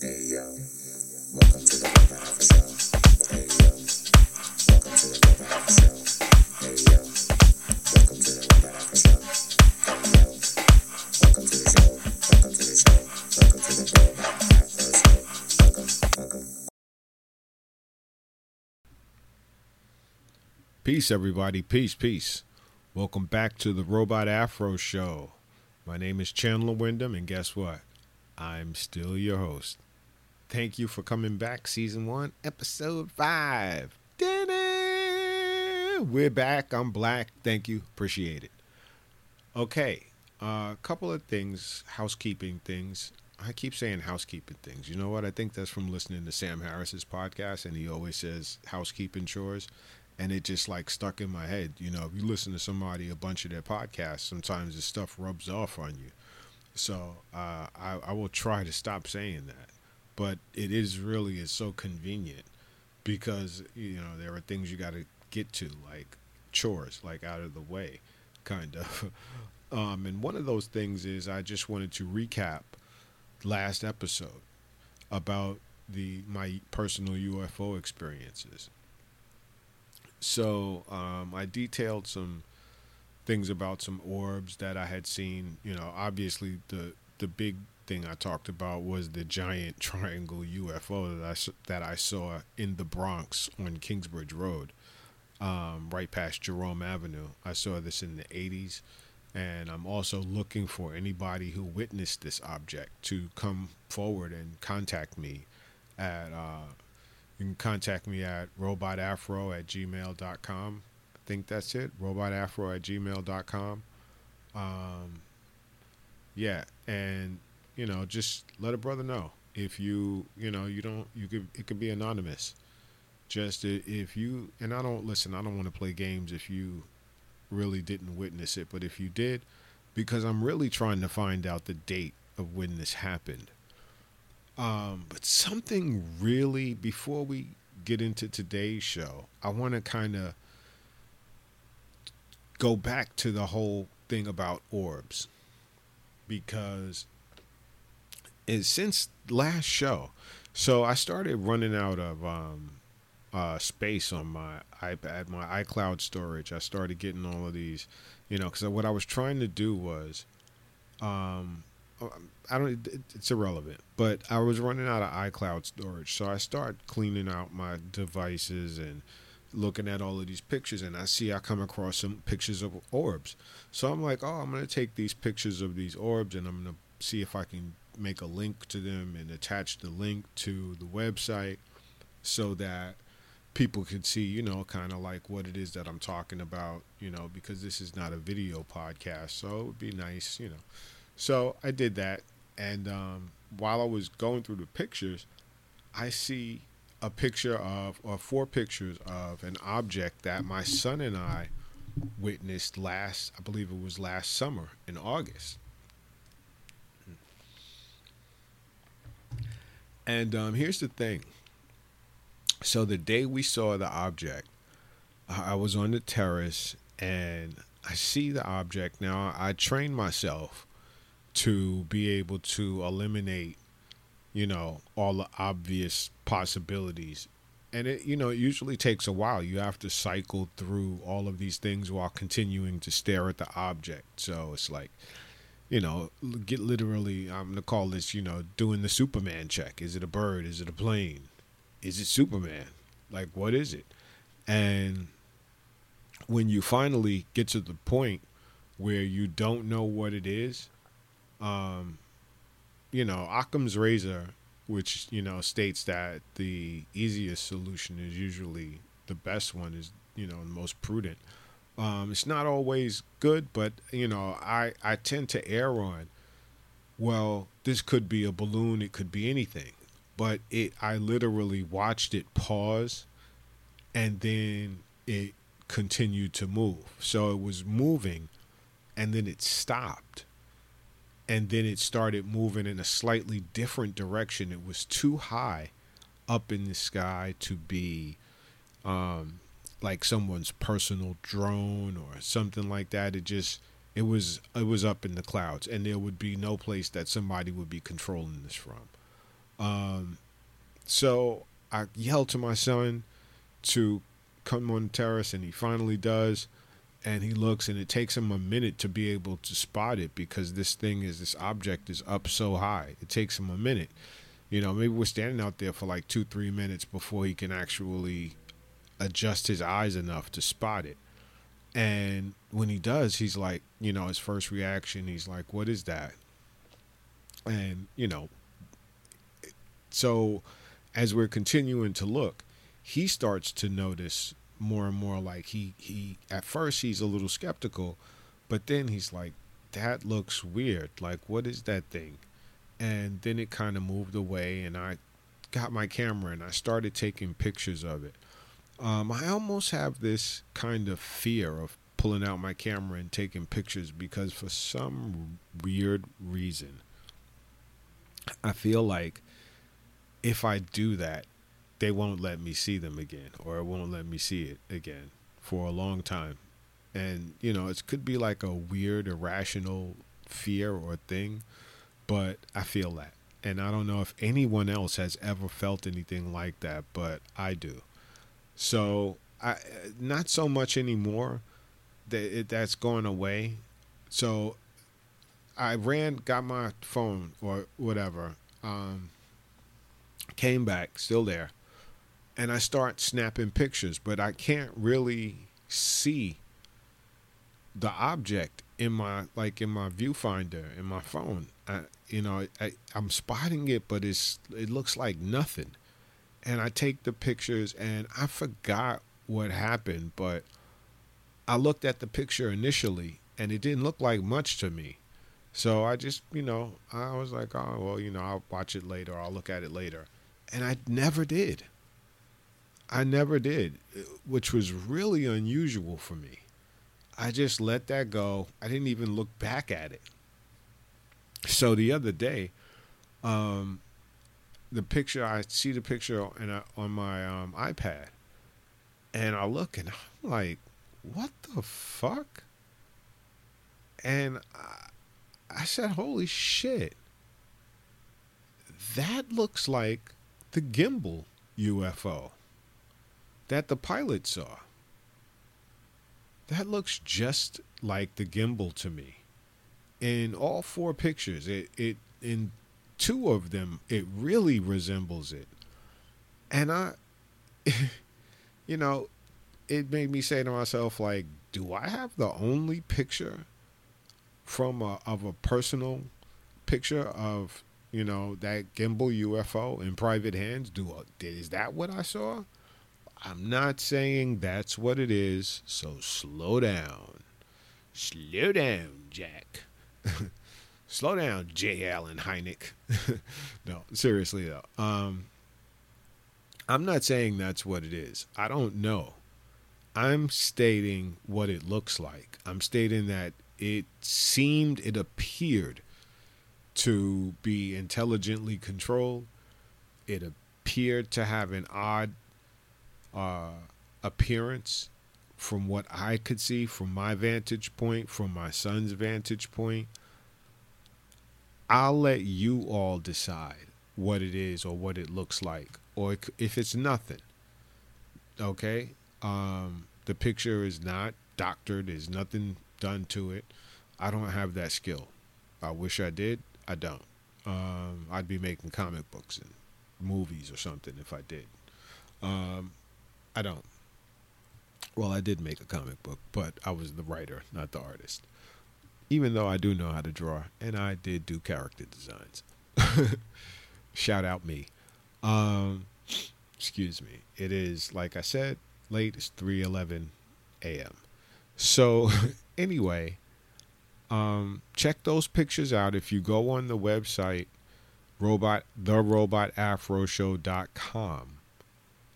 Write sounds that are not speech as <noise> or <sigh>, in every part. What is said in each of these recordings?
Hey yo, welcome to the. Hey yo, welcome to the. Hey yo, welcome to the. Hey yo, welcome to the show. Welcome to the show. Welcome to the welcome. Peace, everybody. Peace, peace. Welcome back to the Robot Afro Show. My name is Chandler Wyndham, and guess what? I'm still your host. Thank you for coming back, season one, episode five. We're back. I'm black. Thank you. Appreciate it. Okay, a uh, couple of things, housekeeping things. I keep saying housekeeping things. You know what? I think that's from listening to Sam Harris's podcast, and he always says housekeeping chores and it just like stuck in my head. You know, if you listen to somebody a bunch of their podcasts, sometimes this stuff rubs off on you. So uh, I, I will try to stop saying that, but it is really is so convenient because you know there are things you got to get to like chores, like out of the way, kind of. <laughs> um, and one of those things is I just wanted to recap last episode about the my personal UFO experiences so um, I detailed some things about some orbs that I had seen. You know, obviously the the big thing I talked about was the giant <laughs> triangle UFO that I that I saw in the Bronx on Kingsbridge Road, um, right past Jerome Avenue. I saw this in the 80s, and I'm also looking for anybody who witnessed this object to come forward and contact me at uh, you can contact me at robotafro at gmail.com. Think that's it. Robotafro at gmail.com. Um, yeah. And, you know, just let a brother know. If you, you know, you don't, you could, it could be anonymous. Just if you, and I don't, listen, I don't want to play games if you really didn't witness it, but if you did, because I'm really trying to find out the date of when this happened. Um, but something really, before we get into today's show, I want to kind of go back to the whole thing about orbs because and since last show, so I started running out of um, uh, space on my iPad, my iCloud storage. I started getting all of these, you know, because what I was trying to do was um, I don't. It's irrelevant. But I was running out of iCloud storage, so I start cleaning out my devices and looking at all of these pictures, and I see I come across some pictures of orbs. So I'm like, oh, I'm gonna take these pictures of these orbs, and I'm gonna see if I can make a link to them and attach the link to the website so that people could see, you know, kind of like what it is that I'm talking about, you know, because this is not a video podcast, so it would be nice, you know. So I did that, and um, while I was going through the pictures, I see a picture of, or four pictures of an object that my son and I witnessed last, I believe it was last summer in August. And um, here's the thing. So the day we saw the object, I was on the terrace and I see the object. Now I trained myself to be able to eliminate, you know, all the obvious possibilities. And it, you know, it usually takes a while. You have to cycle through all of these things while continuing to stare at the object. So it's like, you know, get literally, I'm going to call this, you know, doing the Superman check. Is it a bird? Is it a plane? Is it Superman? Like, what is it? And when you finally get to the point where you don't know what it is, um, you know, Occam's razor, which you know states that the easiest solution is usually the best one, is you know the most prudent. Um, it's not always good, but you know, I I tend to err on. Well, this could be a balloon. It could be anything, but it. I literally watched it pause, and then it continued to move. So it was moving, and then it stopped and then it started moving in a slightly different direction. It was too high up in the sky to be um, like someone's personal drone or something like that. It just it was it was up in the clouds, and there would be no place that somebody would be controlling this from. Um, so I yelled to my son to come on the terrace, and he finally does. And he looks, and it takes him a minute to be able to spot it because this thing is this object is up so high. It takes him a minute. You know, maybe we're standing out there for like two, three minutes before he can actually adjust his eyes enough to spot it. And when he does, he's like, you know, his first reaction, he's like, what is that? And, you know, so as we're continuing to look, he starts to notice more and more like he he at first he's a little skeptical, but then he's like that looks weird. Like what is that thing? And then it kind of moved away and I got my camera and I started taking pictures of it. Um, I almost have this kind of fear of pulling out my camera and taking pictures because for some weird reason I feel like if I do that, they won't let me see them again, or it won't let me see it again for a long time. And you know, it could be like a weird, irrational fear or thing, but I feel that, and I don't know if anyone else has ever felt anything like that, but I do. So I not so much anymore. That it, that's going away. So I ran, got my phone or whatever. Um, came back, still there, and I start snapping pictures, but I can't really see the object in my like in my viewfinder in my phone. I, you know, I, I'm spotting it, but it's it looks like nothing. And I take the pictures, and I forgot what happened, but I looked at the picture initially, and it didn't look like much to me. So I just, you know, I was like, oh, well, you know, I'll watch it later. I'll look at it later. And I never did. I never did, which was really unusual for me. I just let that go. I didn't even look back at it. So the other day, um, the picture, I see the picture and on my um, iPad, and I look and I'm like, what the fuck? And I, I said, holy shit. That looks like the gimbal UFO that the pilot saw. That looks just like the gimbal to me. In all four pictures, it, it in two of them, it really resembles it. And I, <laughs> you know, it made me say to myself, like, do I have the only picture from a, of a personal picture of you know that gimbal UFO in private hands? Do uh, is that what I saw? I'm not saying that's what it is. So slow down, slow down, Jack. <laughs> slow down, J. Allen Hynek. <laughs> no, seriously though. Um, I'm not saying that's what it is. I don't know. I'm stating what it looks like. I'm stating that it seemed, it appeared to be intelligently controlled. It appeared to have an odd uh, appearance from what I could see from my vantage point, from my son's vantage point. I'll let you all decide what it is or what it looks like, or if it's nothing. Okay? Um, the picture is not doctored, there's nothing done to it. I don't have that skill. I wish I did. I don't. Um, I'd be making comic books and movies or something if I did. Um, I don't. Well, I did make a comic book, but I was the writer, not the artist. Even though I do know how to draw, and I did do character designs. <laughs> Shout out me. Um, excuse me. It is like I said, late. It's three eleven a.m. So <laughs> anyway, um, check those pictures out. If you go on the website, robot the robotafroshow.com.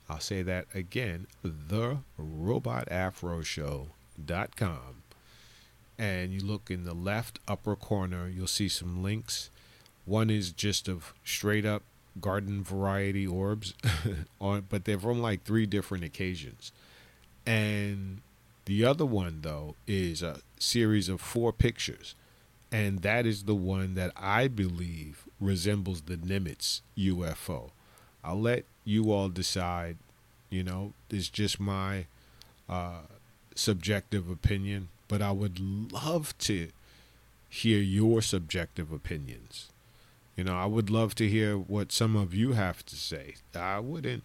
I'll say that again, the robotafroshow.com. And you look in the left upper corner, you'll see some links. One is just of straight up garden variety orbs <laughs> on but they're from like three different occasions. And the other one, though, is a series of four pictures and that is the one that I believe resembles the Nimitz UFO. I'll let you all decide. You know, it's just my uh, subjective opinion, but I would love to hear your subjective opinions. You know, I would love to hear what some of you have to say. I wouldn't.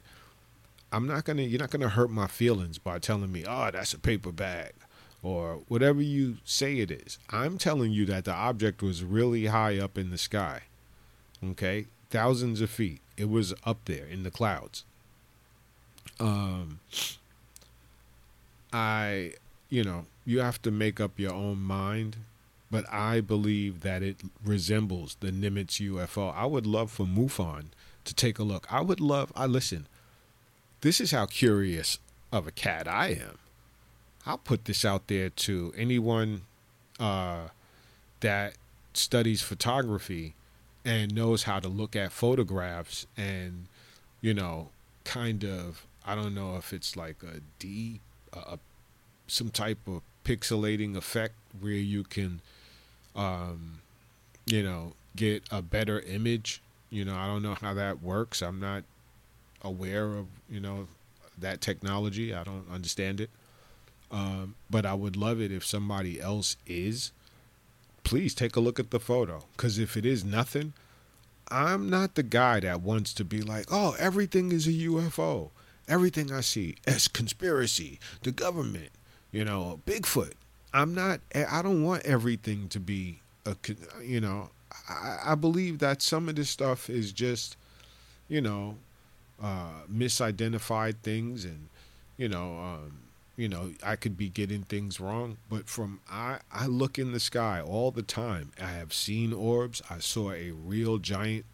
I'm not gonna. You're not gonna hurt my feelings by telling me, "Oh, that's a paper bag," or whatever you say it is. I'm telling you that the object was really high up in the sky. Okay, thousands of feet. It was up there in the clouds. Um, I, you know, you have to make up your own mind, but I believe that it resembles the Nimitz UFO. I would love for MUFON to take a look. I would love, I listen, this is how curious of a cat I am. I'll put this out there to anyone uh, that studies photography and knows how to look at photographs and, you know, kind of, I don't know if it's like a D, uh, some type of pixelating effect where you can, um, you know, get a better image. You know, I don't know how that works. I'm not aware of, you know, that technology. I don't understand it. Um, but I would love it if somebody else is. Please take a look at the photo. Because if it is nothing, I'm not the guy that wants to be like, oh, everything is a UFO. Everything I see is conspiracy, the government, you know, Bigfoot. I'm not, I don't want everything to be, a, you know, I, I believe that some of this stuff is just, you know, uh, misidentified things and, you know, um, you know i could be getting things wrong but from i i look in the sky all the time. I have seen orbs. I saw a real giant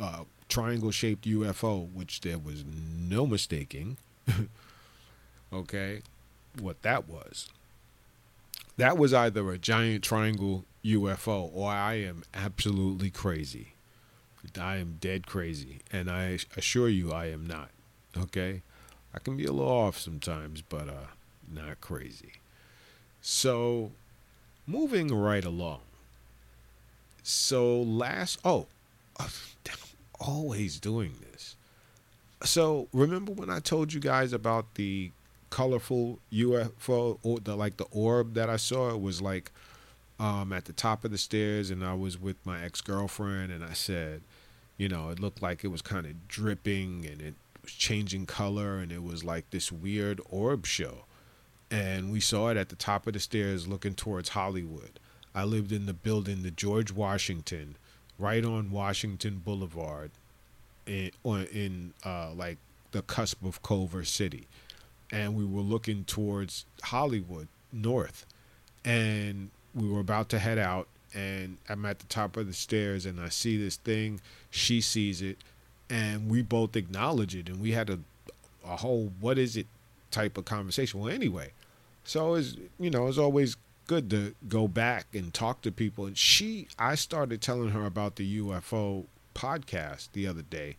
uh, triangle shaped ufo which there was no mistaking <laughs> okay what that was. That was either a giant triangle ufo or i am absolutely crazy. I am dead crazy and i assure you i am not okay I can be a little off sometimes, but uh, not crazy. So, moving right along. So last, oh, <laughs> I'm always doing this. So remember when I told you guys about the colorful UFO or the like the orb that I saw? It was like um, at the top of the stairs, and I was with my ex girlfriend, and I said, you know, it looked like it was kind of dripping, and it was changing color and it was like this weird orb show. And we saw it at the top of the stairs looking towards Hollywood. I lived in the building, the George Washington, right on Washington Boulevard, in, in uh, like the cusp of Culver City. And we were looking towards Hollywood, north. And we were about to head out. And I'm at the top of the stairs and I see this thing. She sees it and we both acknowledge it and we had a a whole what is it type of conversation. Well anyway so it's you know it's always good to go back and talk to people. And she i started telling her about the ufo podcast the other day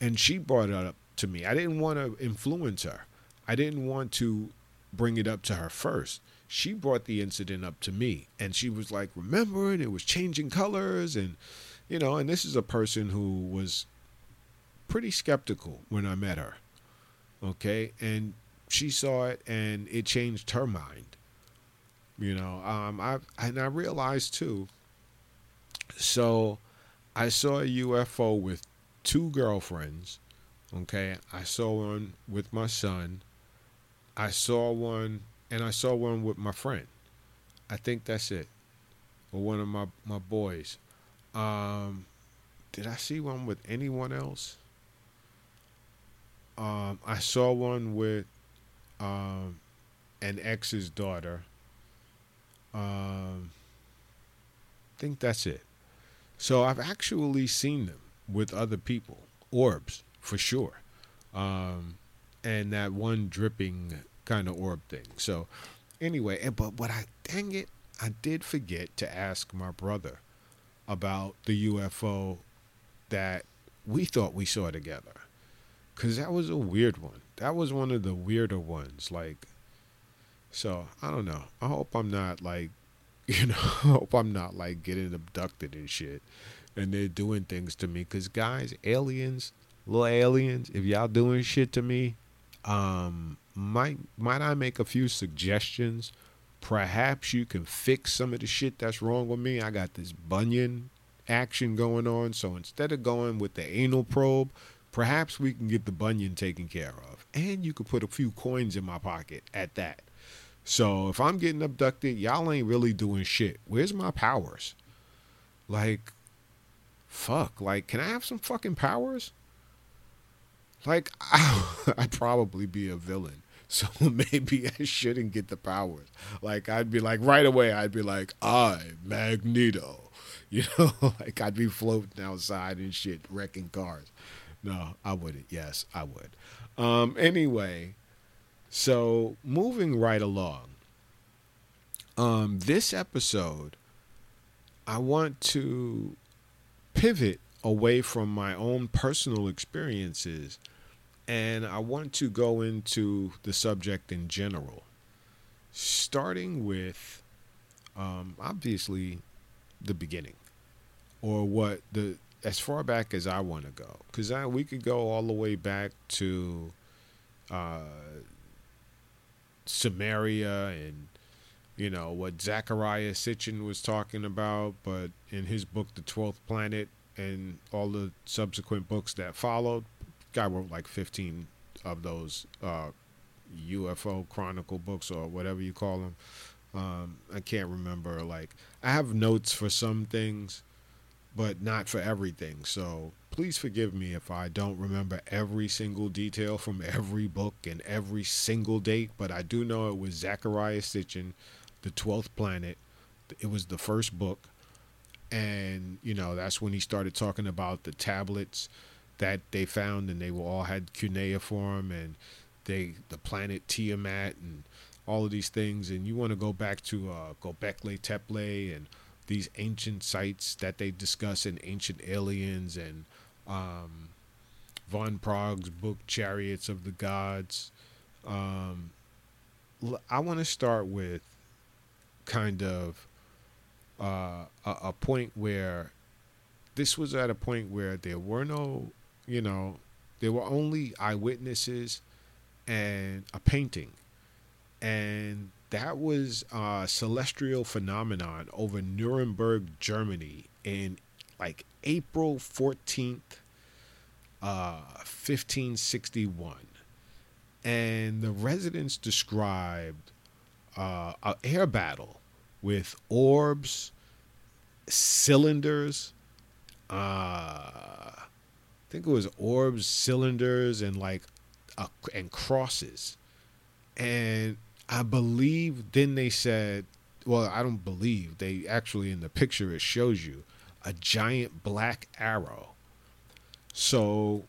and she brought it up to me. I didn't want to influence her. I didn't want to bring it up to her first. She brought the incident up to me and she was like remember and it was changing colors and you know and this is a person who was pretty skeptical when I met her. Okay, and she saw it and it changed her mind. You know, um, I and I realized too. So, I saw a UFO with two girlfriends. Okay, I saw one with my son. I saw one, and I saw one with my friend. I think that's it, or one of my my boys. Um, did I see one with anyone else? Um, I saw one with um, an ex's daughter. Um, I think that's it. So I've actually seen them with other people, orbs for sure, um, and that one dripping kind of orb thing. So anyway, but what I dang it, I did forget to ask my brother about the UFO that we thought we saw together because that was a weird one. That was one of the weirder ones. Like, so I don't know. I hope I'm not like <laughs> you know, I hope I'm not like getting abducted and shit. And they're doing things to me. Cause guys, aliens, little aliens, if y'all doing shit to me, um, might might I make a few suggestions? Perhaps you can fix some of the shit that's wrong with me. I got this bunion action going on. So instead of going with the anal probe, perhaps we can get the bunion taken care of. And you could put a few coins in my pocket at that. So if I'm getting abducted, y'all ain't really doing shit. Where's my powers? Like, fuck. Like, can I have some fucking powers? Like, <laughs> I'd probably be a villain. <laughs> So maybe I shouldn't get the powers. Like, I'd be like, right away, I'd be like, I, Magneto. <laughs> You know, like I'd be floating outside and shit, wrecking cars. No, I wouldn't. Yes, I would. Um, anyway, so moving right along. Um, this episode, I want to pivot away from my own personal experiences and I want to go into the subject in general, starting with um, obviously the beginning or what the as far back as I want to go because we could go all the way back to uh, Sumeria and you know what Zecharia Sitchin was talking about, but in his book The Twelfth Planet and all the subsequent books that followed, guy wrote like fifteen of those uh, UFO chronicle books or whatever you call them. Um, I can't remember. Like I have notes for some things, but not for everything. So please forgive me if I don't remember every single detail from every book and every single date. But I do know it was Zecharia Sitchin, The Twelfth Planet. It was the first book, and you know that's when he started talking about the tablets that they found, and they all had cuneiform and they the planet Tiamat and all of these things, and you want to go back to uh, Gobekli Tepe and these ancient sites that they discuss in Ancient Aliens and um, Von Prague's book Chariots of the Gods. Um, I want to start with kind of uh, a, a point where this was at a point where there were no, you know, there were only eyewitnesses and a painting and that was a celestial phenomenon over Nuremberg, Germany, in like April 14th, uh, 1561. And the residents described uh, an air battle with orbs, cylinders, uh, I think it was orbs, cylinders, and like, uh, and crosses. And I believe then they said, well, I don't believe. They actually in the picture it shows you a giant black arrow. So,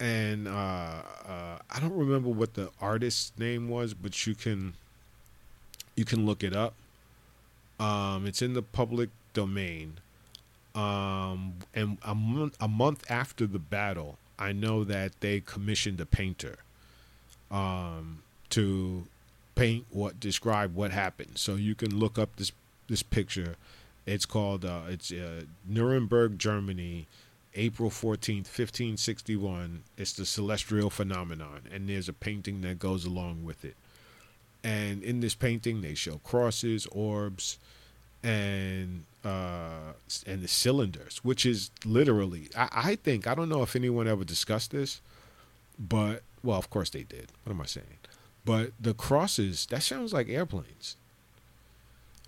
and uh, uh, I don't remember what the artist's name was, but you can you can look it up. Um, it's in the public domain. Um, and a month month after the battle, I know that they commissioned a painter um, to paint what describe what happened. So you can look up this this picture. It's called uh, it's uh, Nuremberg, Germany, April fourteenth, fifteen sixty one. It's the celestial phenomenon, and there's a painting that goes along with it. And in this painting, they show crosses, orbs, and uh, and the cylinders, which is literally. I, I think I don't know if anyone ever discussed this, but well, of course they did. What am I saying? But the crosses, that sounds like airplanes.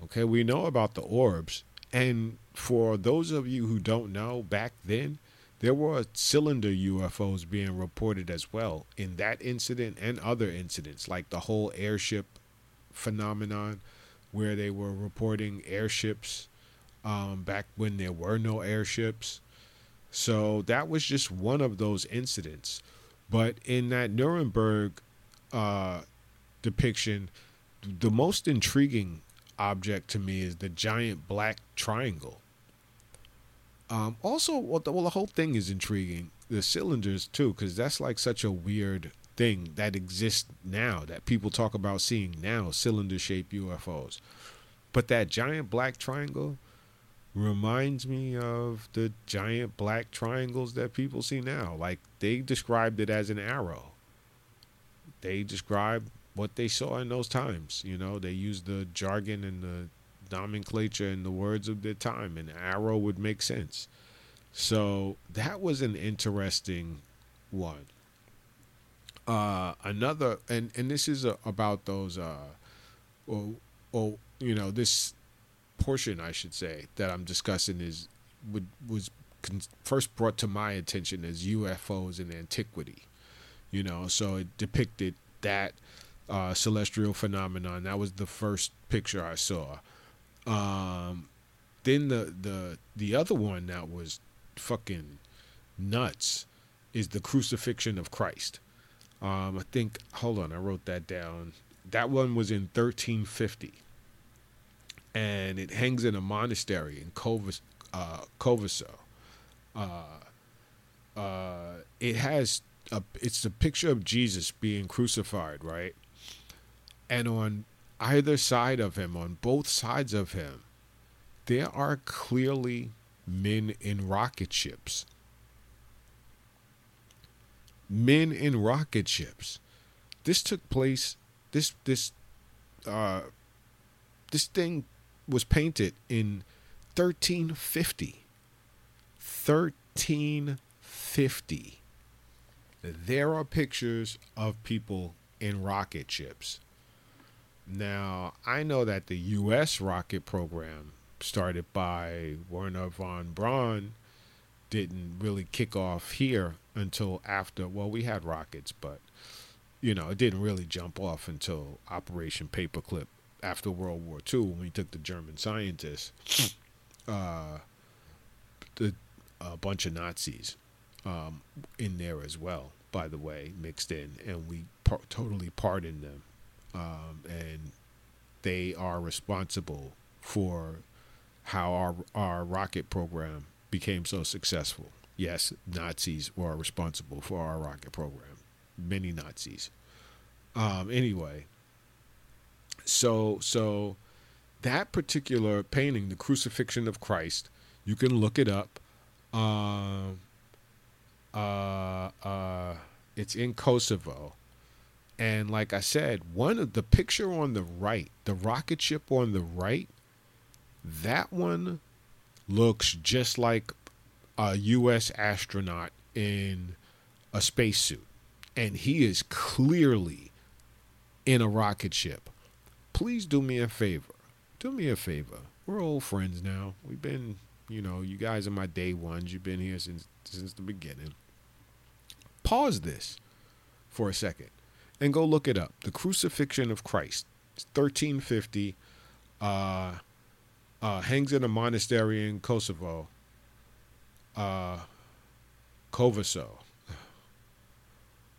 Okay, we know about the orbs. And for those of you who don't know, back then, there were cylinder UFOs being reported as well in that incident and other incidents, like the whole airship phenomenon, where they were reporting airships um, back when there were no airships. So that was just one of those incidents. But in that Nuremberg uh, depiction, the most intriguing object to me is the giant black triangle. Um, also, well the, well, the whole thing is intriguing. The cylinders too, because that's like such a weird thing that exists now that people talk about seeing now cylinder-shaped UFOs. But that giant black triangle reminds me of the giant black triangles that people see now. Like they described it as an arrow. They described what they saw in those times. You know, they used the jargon and the nomenclature and the words of their time, and arrow would make sense. So that was an interesting one. Uh, another, and and this is uh about those, uh, well, well, you know, this portion I should say that I'm discussing is would was con- first brought to my attention as UFOs in antiquity. You know, so it depicted that uh, celestial phenomenon. That was the first picture I saw. Um, then the the the other one that was fucking nuts is the crucifixion of Christ. Um, I think. Hold on, I wrote that down. That one was in 1350, and it hangs in a monastery in Kovis, uh. Uh, uh, it has a. It's a picture of Jesus being crucified, right? And on either side of him, on both sides of him, there are clearly men in rocket ships. Men in rocket ships. This took place. This this uh, this thing was painted in 1350. 1350. There are pictures of people in rocket ships. Now, I know that the U.S. rocket program, started by Wernher von Braun, didn't really kick off here until after, well, we had rockets, but, you know, it didn't really jump off until Operation Paperclip after World War II when we took the German scientists, uh, the, a bunch of Nazis um, in there as well, by the way, mixed in, and we par- totally pardoned them um, and they are responsible for how our our rocket program became so successful. Yes, Nazis were responsible for our rocket program. Many Nazis. Um, anyway, so so that particular painting, the Crucifixion of Christ, you can look it up. Uh, uh, uh, it's in Kosovo and like I said, one of the picture on the right, the rocket ship on the right, that one looks just like a US astronaut in a spacesuit. And he is clearly in a rocket ship. Please do me a favor. Do me a favor. We're old friends now. We've been, you know, you guys are my day ones. You've been here since since the beginning. Pause this for a second and go look it up. The Crucifixion of Christ, 1350, uh, uh, hangs in a monastery in Kosovo, uh, Koviso.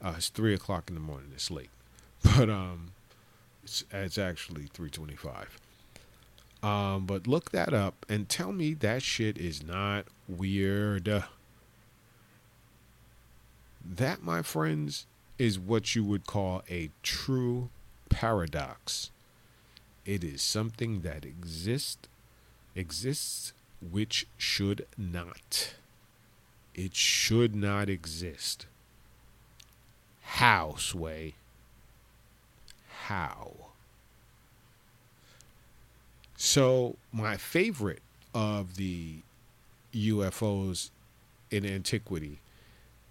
Uh, it's three o'clock in the morning. It's late, <laughs> but um, it's it's actually three twenty-five. Um, but look that up and tell me that shit is not weird. That, my friends, is what you would call a true paradox. It is something that exists exists which should not. It should not exist. How, Sway? How? So, my favorite of the UFOs in antiquity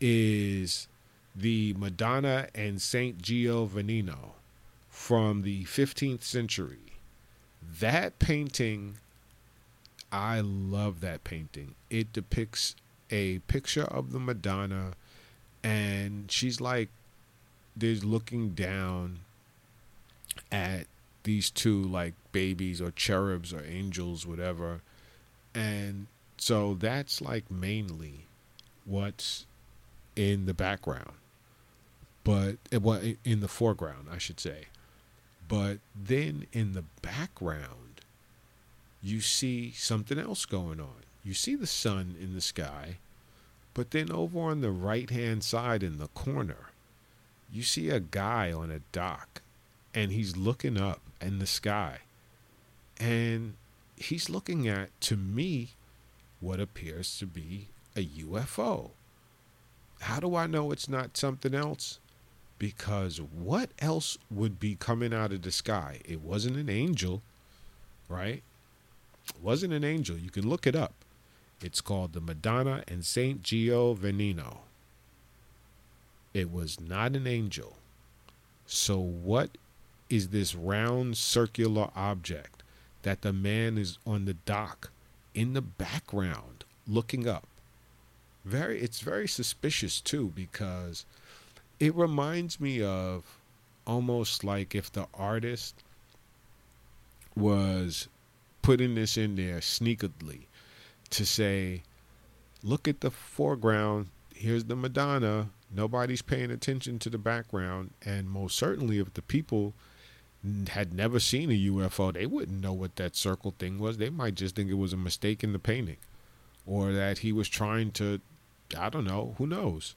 is the Madonna and Saint Giovannino from the 15th century. That painting, I love that painting. It depicts a picture of the Madonna, and she's like, there's looking down at these two like babies or cherubs or angels, whatever. And so that's like mainly what's in the background but eh, well, in the foreground, I should say. But then in the background, you see something else going on. You see the sun in the sky, but then over on the right hand side in the corner, you see a guy on a dock and he's looking up in the sky. and he's looking at, to me, what appears to be a UFO. How do I know it's not something else? Because what else would be coming out of the sky? It wasn't an angel, right? It wasn't an angel. You can look it up. It's called the Madonna and Saint Giovannino. It was not an angel. So, what is this round circular object that the man is on the dock in the background looking up? Very, it's very suspicious too because it reminds me of almost like if the artist was putting this in there sneakily to say, look at the foreground, here's the Madonna, nobody's paying attention to the background, and most certainly if the people had never seen a UFO, they wouldn't know what that circle thing was. They might just think it was a mistake in the painting or that he was trying to, I don't know, who knows.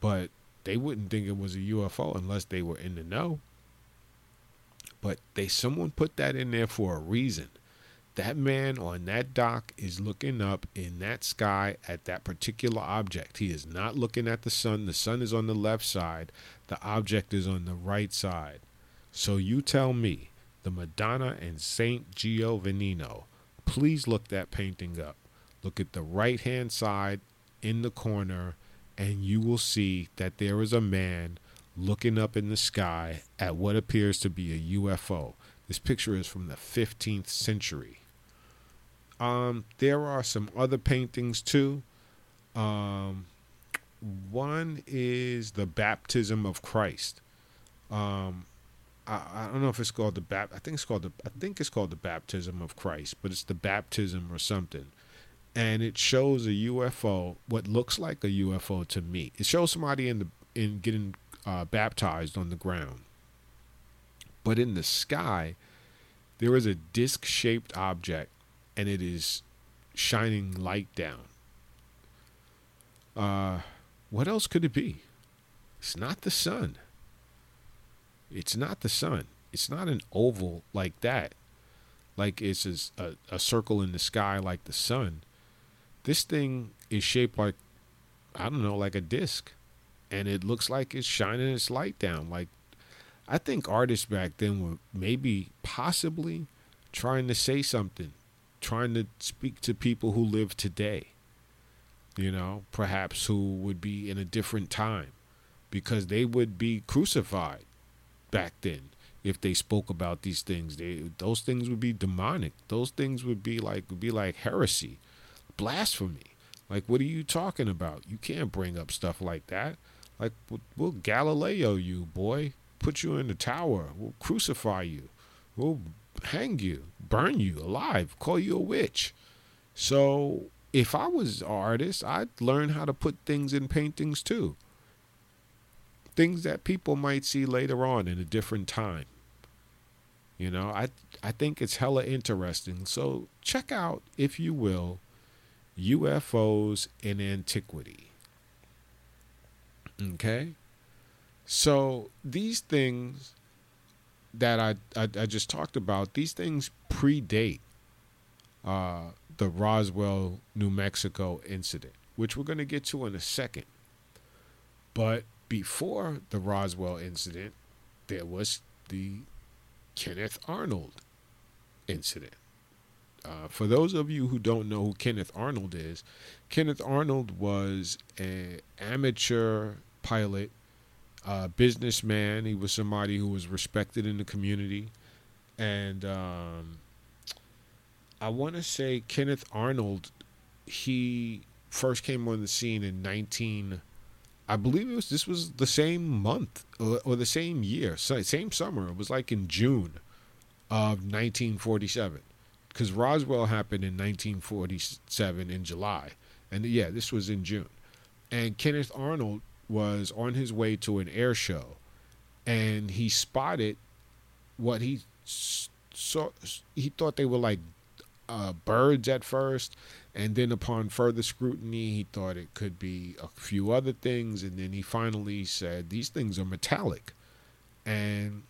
But they wouldn't think it was a UFO unless they were in the know. But they someone put that in there for a reason. That man on that dock is looking up in that sky at that particular object. He is not looking at the sun. The sun is on the left side. The object is on the right side. So you tell me, the Madonna and Saint Giovannino, please look that painting up. Look at the right hand side in the corner, and you will see that there is a man looking up in the sky at what appears to be a UFO. This picture is from the 15th century. Um, there are some other paintings too. Um, one is the baptism of Christ. Um, I, I don't know if it's called the bap. I think it's called the. I think it's called the baptism of Christ, but it's the baptism or something. And it shows a UFO, what looks like a UFO to me. It shows somebody in the in getting uh, baptized on the ground, but in the sky, there is a disc-shaped object and it is shining light down. Uh, what else could it be? It's not the sun. It's not the sun. It's not an oval like that, like it's a, a circle in the sky like the sun. This thing is shaped like, I don't know, like a disc. And it looks like it's shining its light down. Like, I think artists back then were maybe, possibly trying to say something trying to speak to people who live today, you know, perhaps who would be in a different time because they would be crucified back then if they spoke about these things. They those things would be demonic. Those things would be like would be like heresy, blasphemy. Like what are you talking about? You can't bring up stuff like that. Like we'll Galileo you, boy. Put you in the tower. We'll crucify you. We'll hang you, burn you alive, call you a witch. So if I was an artist, I'd learn how to put things in paintings too. Things that people might see later on in a different time. You know, I I think it's hella interesting. So check out, if you will, UFOs in antiquity. Okay? So these things that I, I, I just talked about, these things predate uh, the Roswell, New Mexico incident, which we're going to get to in a second. But before the Roswell incident, there was the Kenneth Arnold incident. Uh, for those of you who don't know who Kenneth Arnold is, Kenneth Arnold was an amateur pilot uh, businessman. He was somebody who was respected in the community, and um, I want to say Kenneth Arnold. He first came on the scene in 19 I believe it was this was the same month or the same year, same summer. It was like in June of 1947 because Roswell happened in 1947 in July, and yeah, this was in June. And Kenneth Arnold was on his way to an air show and he spotted what he saw he thought they were like uh, birds at first and then upon further scrutiny he thought it could be a few other things and then he finally said these things are metallic and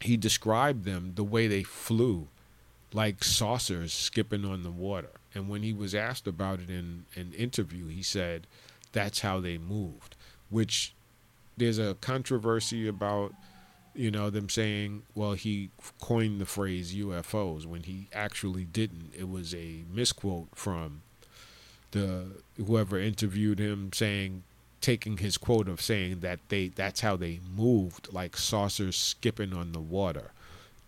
he described them the way they flew like saucers skipping on the water. And when he was asked about it in an interview, he said that's how they moved, which there's a controversy about you know them saying well he coined the phrase UFOs when he actually didn't it was a misquote from the whoever interviewed him saying taking his quote of saying that they that's how they moved like saucers skipping on the water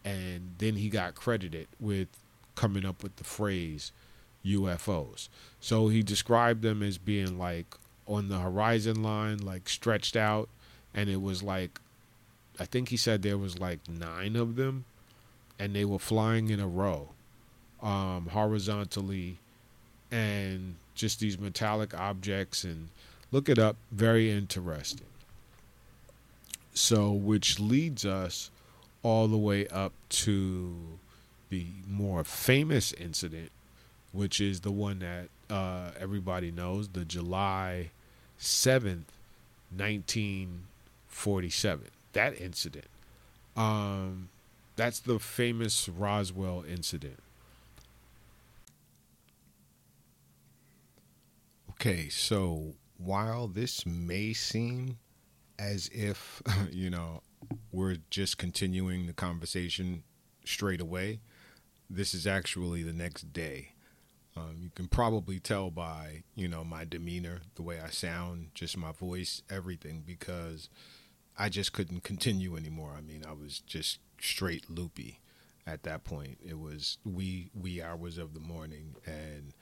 and then he got credited with coming up with the phrase UFOs so he described them as being like on the horizon line like stretched out and it was like I think he said there was like nine of them, and they were flying in a row, um, horizontally, and just these metallic objects. And look it up, very interesting. So, which leads us all the way up to the more famous incident, which is the one that uh, everybody knows, the July seventh, nineteen forty-seven that incident. Um, that's the famous Roswell incident. Okay, so while this may seem as if, <laughs> you know, we're just continuing the conversation straight away, this is actually the next day. Um, you can probably tell by, you know, my demeanor, the way I sound, just my voice, everything, because I just couldn't continue anymore. I mean, I was just straight loopy at that point. It was wee wee hours of the morning, and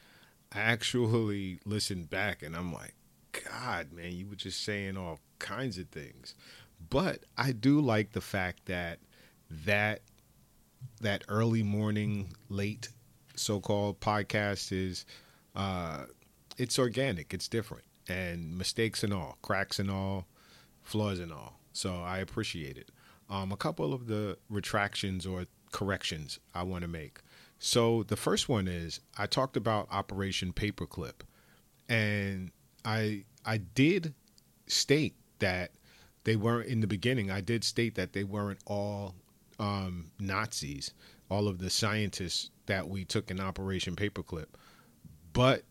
I actually listened back, and I'm like, God, man, you were just saying all kinds of things. But I do like the fact that that that early morning, late so-called podcast is uh, it's organic, it's different, and mistakes and all, cracks and all, flaws and all. So I appreciate it. Um, a couple of the retractions or corrections I want to make. So the first one is I talked about Operation Paperclip, and I I did state that they weren't in the beginning. I did state that they weren't all um, Nazis, all of the scientists that we took in Operation Paperclip, but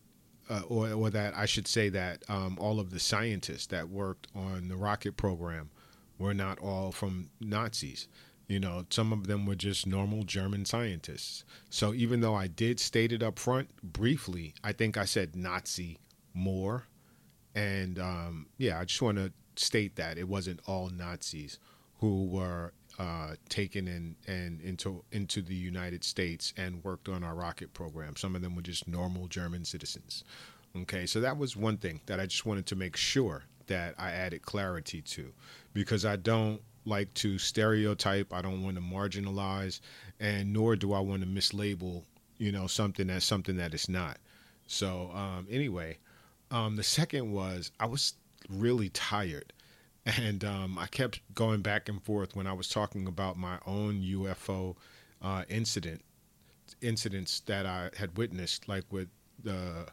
uh, or, or that I should say that um, all of the scientists that worked on the rocket program were not all from Nazis. You know, some of them were just normal German scientists. So even though I did state it up front briefly, I think I said Nazi more. And um, yeah, I just want to state that it wasn't all Nazis who were uh, taken in and into into the United States and worked on our rocket program. Some of them were just normal German citizens. Okay, so that was one thing that I just wanted to make sure that I added clarity to because I don't like to stereotype, I don't want to marginalize, and nor do I want to mislabel, you know, something as something that it's not. So, um, anyway, um, the second was I was really tired. And um, I kept going back and forth when I was talking about my own UFO uh, incident, incidents that I had witnessed, like with the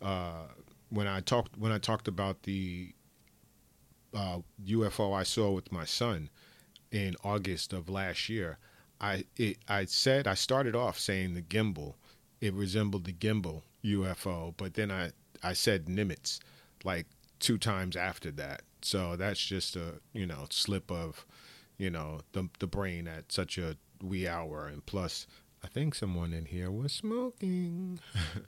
uh, when I talked when I talked about the uh, UFO I saw with my son in August of last year, I it, I said I started off saying the gimbal, it resembled the gimbal UFO, but then I I said Nimitz like two times after that. So that's just a you know slip of you know the the brain at such a wee hour, and plus I think someone in here was smoking.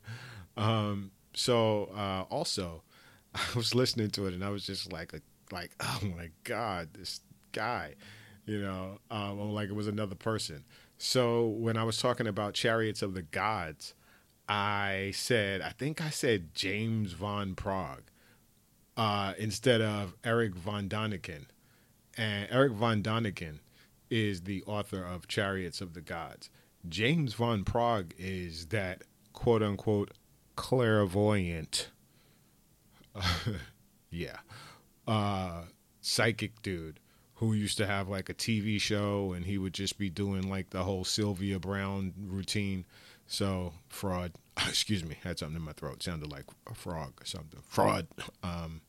<laughs> um, so uh, also <laughs> I was listening to it and I was just like a like, <laughs> oh my God, this guy, you know, um, like it was another person. So when I was talking about Chariots of the Gods, I said, I think I said James von Praagh uh, instead of Eric von Däniken. And Eric von Däniken is the author of Chariots of the Gods. James von Praagh is that quote unquote clairvoyant. <laughs> yeah uh, psychic dude who used to have like a TV show and he would just be doing like the whole Sylvia Browne routine. So fraud, <clears throat> excuse me, had something in my throat. Sounded like a frog or something. Fraud. Um,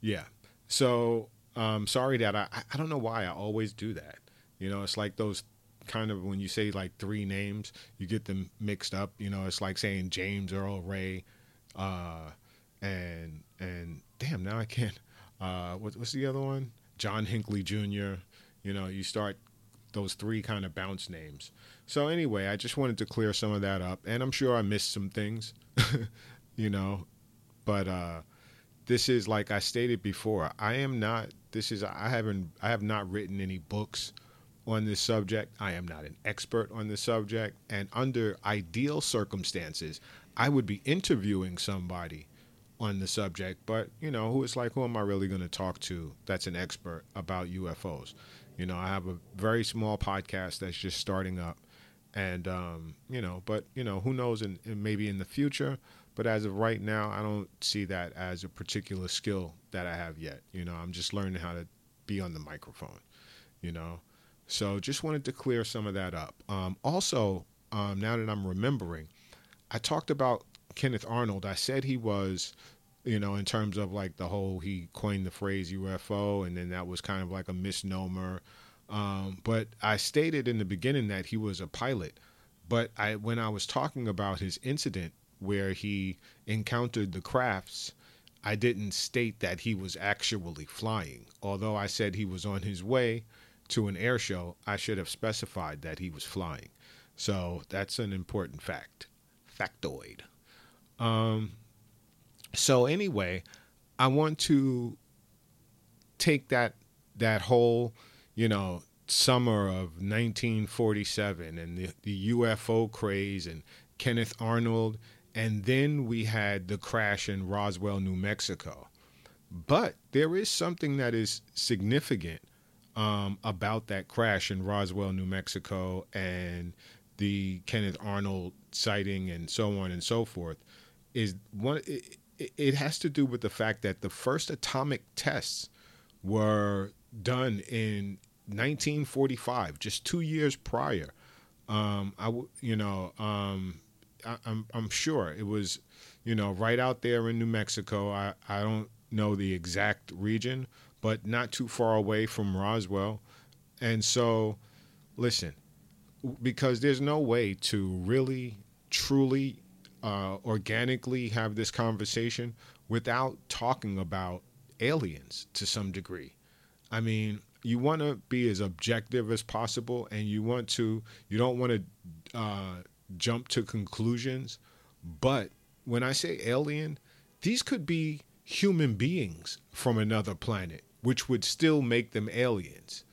yeah. So um, sorry that I I don't know why I always do that. You know, it's like those kind of when you say like three names, you get them mixed up. You know, it's like saying James Earl Ray, uh, and and damn, now I can't. Uh, what, what's the other one? John Hinckley Jr. You know, you start those three kind of bounce names. So anyway, I just wanted to clear some of that up, and I'm sure I missed some things, <laughs> you know, but uh, this is like I stated before. I am not. This is I haven't. I have not written any books on this subject. I am not an expert on this subject, and under ideal circumstances, I would be interviewing somebody on the subject. But you know, who is like, who am I really going to talk to? That's an expert about UFOs. You know, I have a very small podcast that's just starting up, and um, you know, but you know, who knows? And maybe in the future. But as of right now, I don't see that as a particular skill that I have yet. You know, I'm just learning how to be on the microphone. You know, so just wanted to clear some of that up. Um, also, um, now that I'm remembering, I talked about Kenneth Arnold. I said he was you know, in terms of like the whole he coined the phrase UFO, and then that was kind of like a misnomer. Um, but I stated in the beginning that he was a pilot. But I, when I was talking about his incident where he encountered the crafts, I didn't state that he was actually flying. Although I said he was on his way to an air show, I should have specified that he was flying. So that's an important fact. Factoid. Um, so anyway, I want to take that that whole, you know, summer of 1947 and the, the UFO craze and Kenneth Arnold, and then we had the crash in Roswell, New Mexico. But there is something that is significant um, about that crash in Roswell, New Mexico, and the Kenneth Arnold sighting, and so on and so forth. Is one it has to do with the fact that the first atomic tests were done in 1945, just two years prior. Um, I, you know, um, I, I'm I'm sure it was, you know, right out there in New Mexico. I I don't know the exact region, but not too far away from Roswell. And so, listen, because there's no way to really, truly uh, organically have this conversation without talking about aliens to some degree. I mean, you want to be as objective as possible, and you want to, you don't want to uh, jump to conclusions. But when I say alien, these could be human beings from another planet, which would still make them aliens.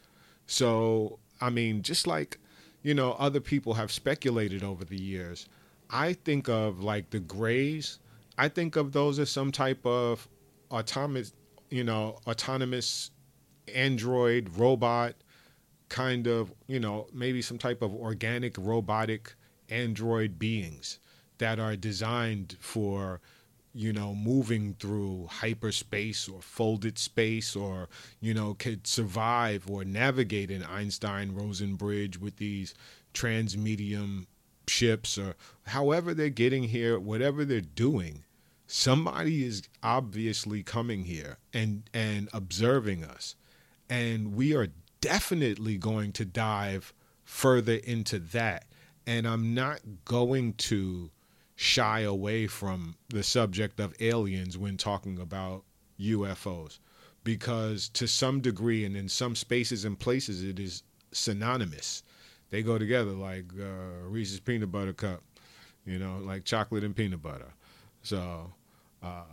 So, I mean, just like, you know, other people have speculated over the years, I think of like the Greys. I think of those as some type of autonomous, you know, autonomous android robot kind of, you know, maybe some type of organic robotic android beings that are designed for you know moving through hyperspace or folded space or you know could survive or navigate an Einstein Rosen bridge with these transmedium ships or however they're getting here, whatever they're doing, somebody is obviously coming here and and observing us. And we are definitely going to dive further into that. And I'm not going to shy away from the subject of aliens when talking about UFOs because to some degree and in some spaces and places it is synonymous they go together like uh, Reese's peanut butter cup, you know, like chocolate and peanut butter. So, uh,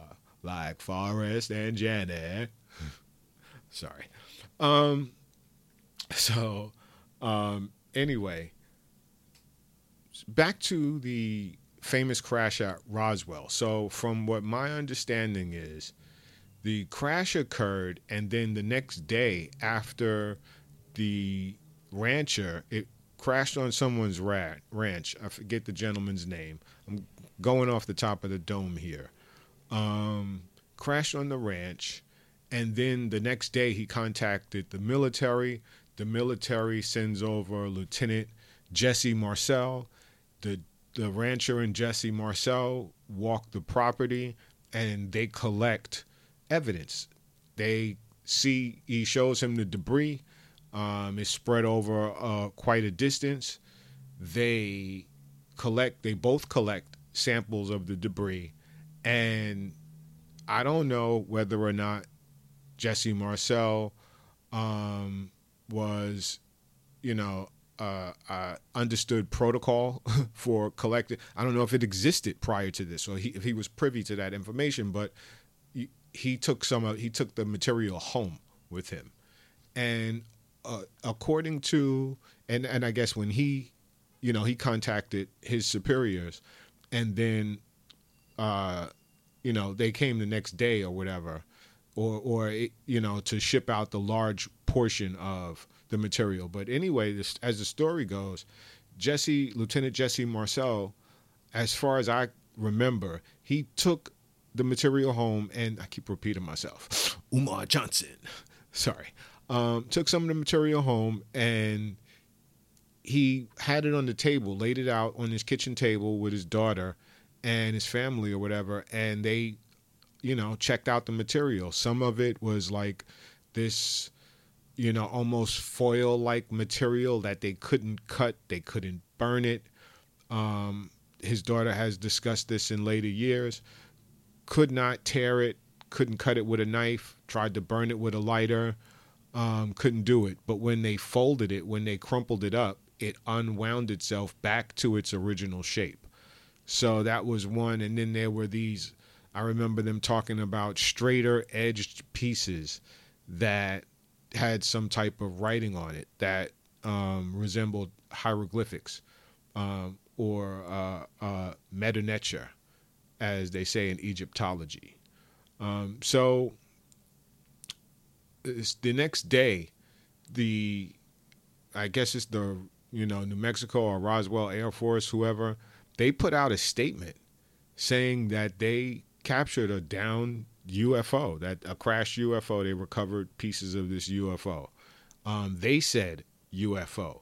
like Forrest and Janet. <laughs> Sorry. Um, so, um, anyway, back to the famous crash at Roswell. So, from what my understanding is, the crash occurred, and then the next day after the rancher, it crashed on someone's rat, ranch. I forget the gentleman's name. I'm going off the top of the dome here. Um, crashed on the ranch, and then the next day he contacted the military. The military sends over Lieutenant Jesse Marcel. The the rancher and Jesse Marcel walk the property and they collect evidence. They see he shows him the debris Um, it's spread over uh, quite a distance. They collect. They both collect samples of the debris, and I don't know whether or not Jesse Marcel um, was, you know, uh, uh, understood protocol <laughs> for collecting. I don't know if it existed prior to this, or he, if he was privy to that information. But he, he took some of he took the material home with him, and uh, according to and and I guess when he, you know, he contacted his superiors, and then, uh, you know, they came the next day or whatever, or or you know to ship out the large portion of the material. But anyway, this, as the story goes, Jesse, Lieutenant Jesse Marcel, as far as I remember, he took the material home, and I keep repeating myself, <gasps> Umar Johnson, <laughs> sorry, um, took some of the material home and he had it on the table, laid it out on his kitchen table with his daughter and his family or whatever, and they, you know, checked out the material. Some of it was like this you know, almost foil like material that they couldn't cut, they couldn't burn it. Um, his daughter has discussed this in later years. Could not tear it, couldn't cut it with a knife, tried to burn it with a lighter, um, couldn't do it. But when they folded it, when they crumpled it up, it unwound itself back to its original shape. So that was one. And then there were these, I remember them talking about straighter edged pieces that had some type of writing on it that um, resembled hieroglyphics um, or uh, uh, as they say in Egyptology. Um, so the next day, the I guess it's the you know New Mexico or Roswell Air Force, whoever, they put out a statement saying that they captured a down UFO, that a crashed UFO. They recovered pieces of this UFO. Um, they said UFO,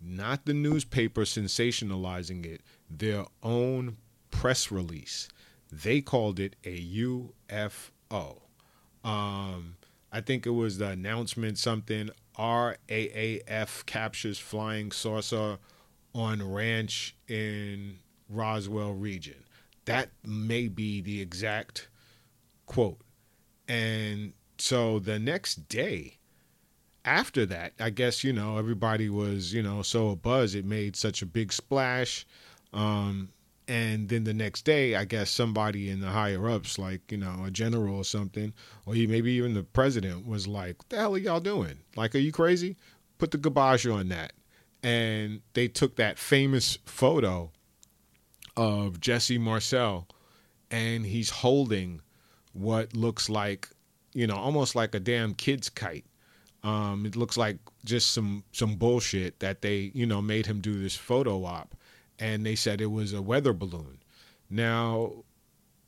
not the newspaper sensationalizing it. Their own press release, they called it a UFO. Um, I think it was the announcement something RAAF captures flying saucer on ranch in Roswell region. That may be the exact quote. And so the next day after that, I guess, you know, everybody was, you know, so abuzz. It made such a big splash. Um, and then the next day, I guess somebody in the higher ups, like, you know, a general or something, or maybe even the president was like, what the hell are y'all doing? Like, are you crazy? Put the garbage on that. And they took that famous photo of Jesse Marcel, and he's holding what looks like, you know, almost like a damn kid's kite. Um, it looks like just some some bullshit that they, you know, made him do this photo op, and they said it was a weather balloon. Now,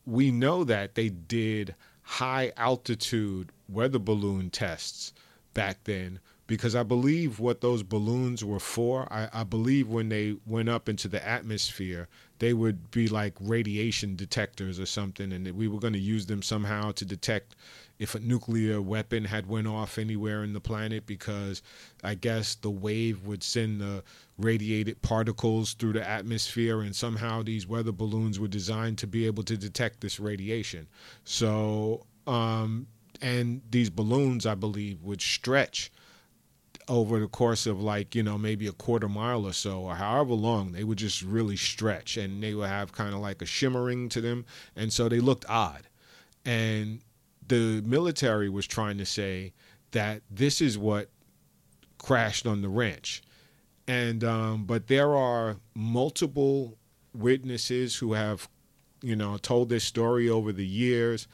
we know that they did high altitude weather balloon tests back then because I believe what those balloons were for, I, I, believe when they went up into the atmosphere, they would be like radiation detectors or something, and we were going to use them somehow to detect if a nuclear weapon had went off anywhere in the planet because I guess the wave would send the radiated particles through the atmosphere and somehow these weather balloons were designed to be able to detect this radiation. So um, and these balloons I believe would stretch over the course of like you know maybe a quarter mile or so or however long they would just really stretch and they would have kind of like a shimmering to them. And so they looked odd. And the military was trying to say that this is what crashed on the ranch. And um, but there are multiple witnesses who have you know told this story over the years.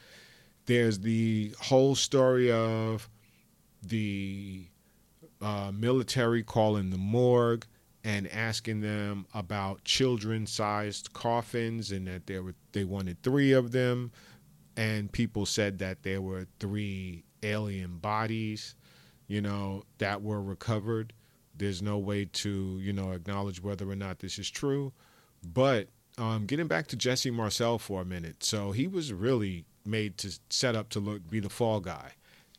There's the whole story of the uh, military calling the morgue and asking them about children-sized coffins and that there were they wanted three of them. And people said that there were three alien bodies you know that were recovered. There's no way to you know acknowledge whether or not this is true. But um, getting back to jesse marcel for a minute. So he was really made to set up to look be the fall guy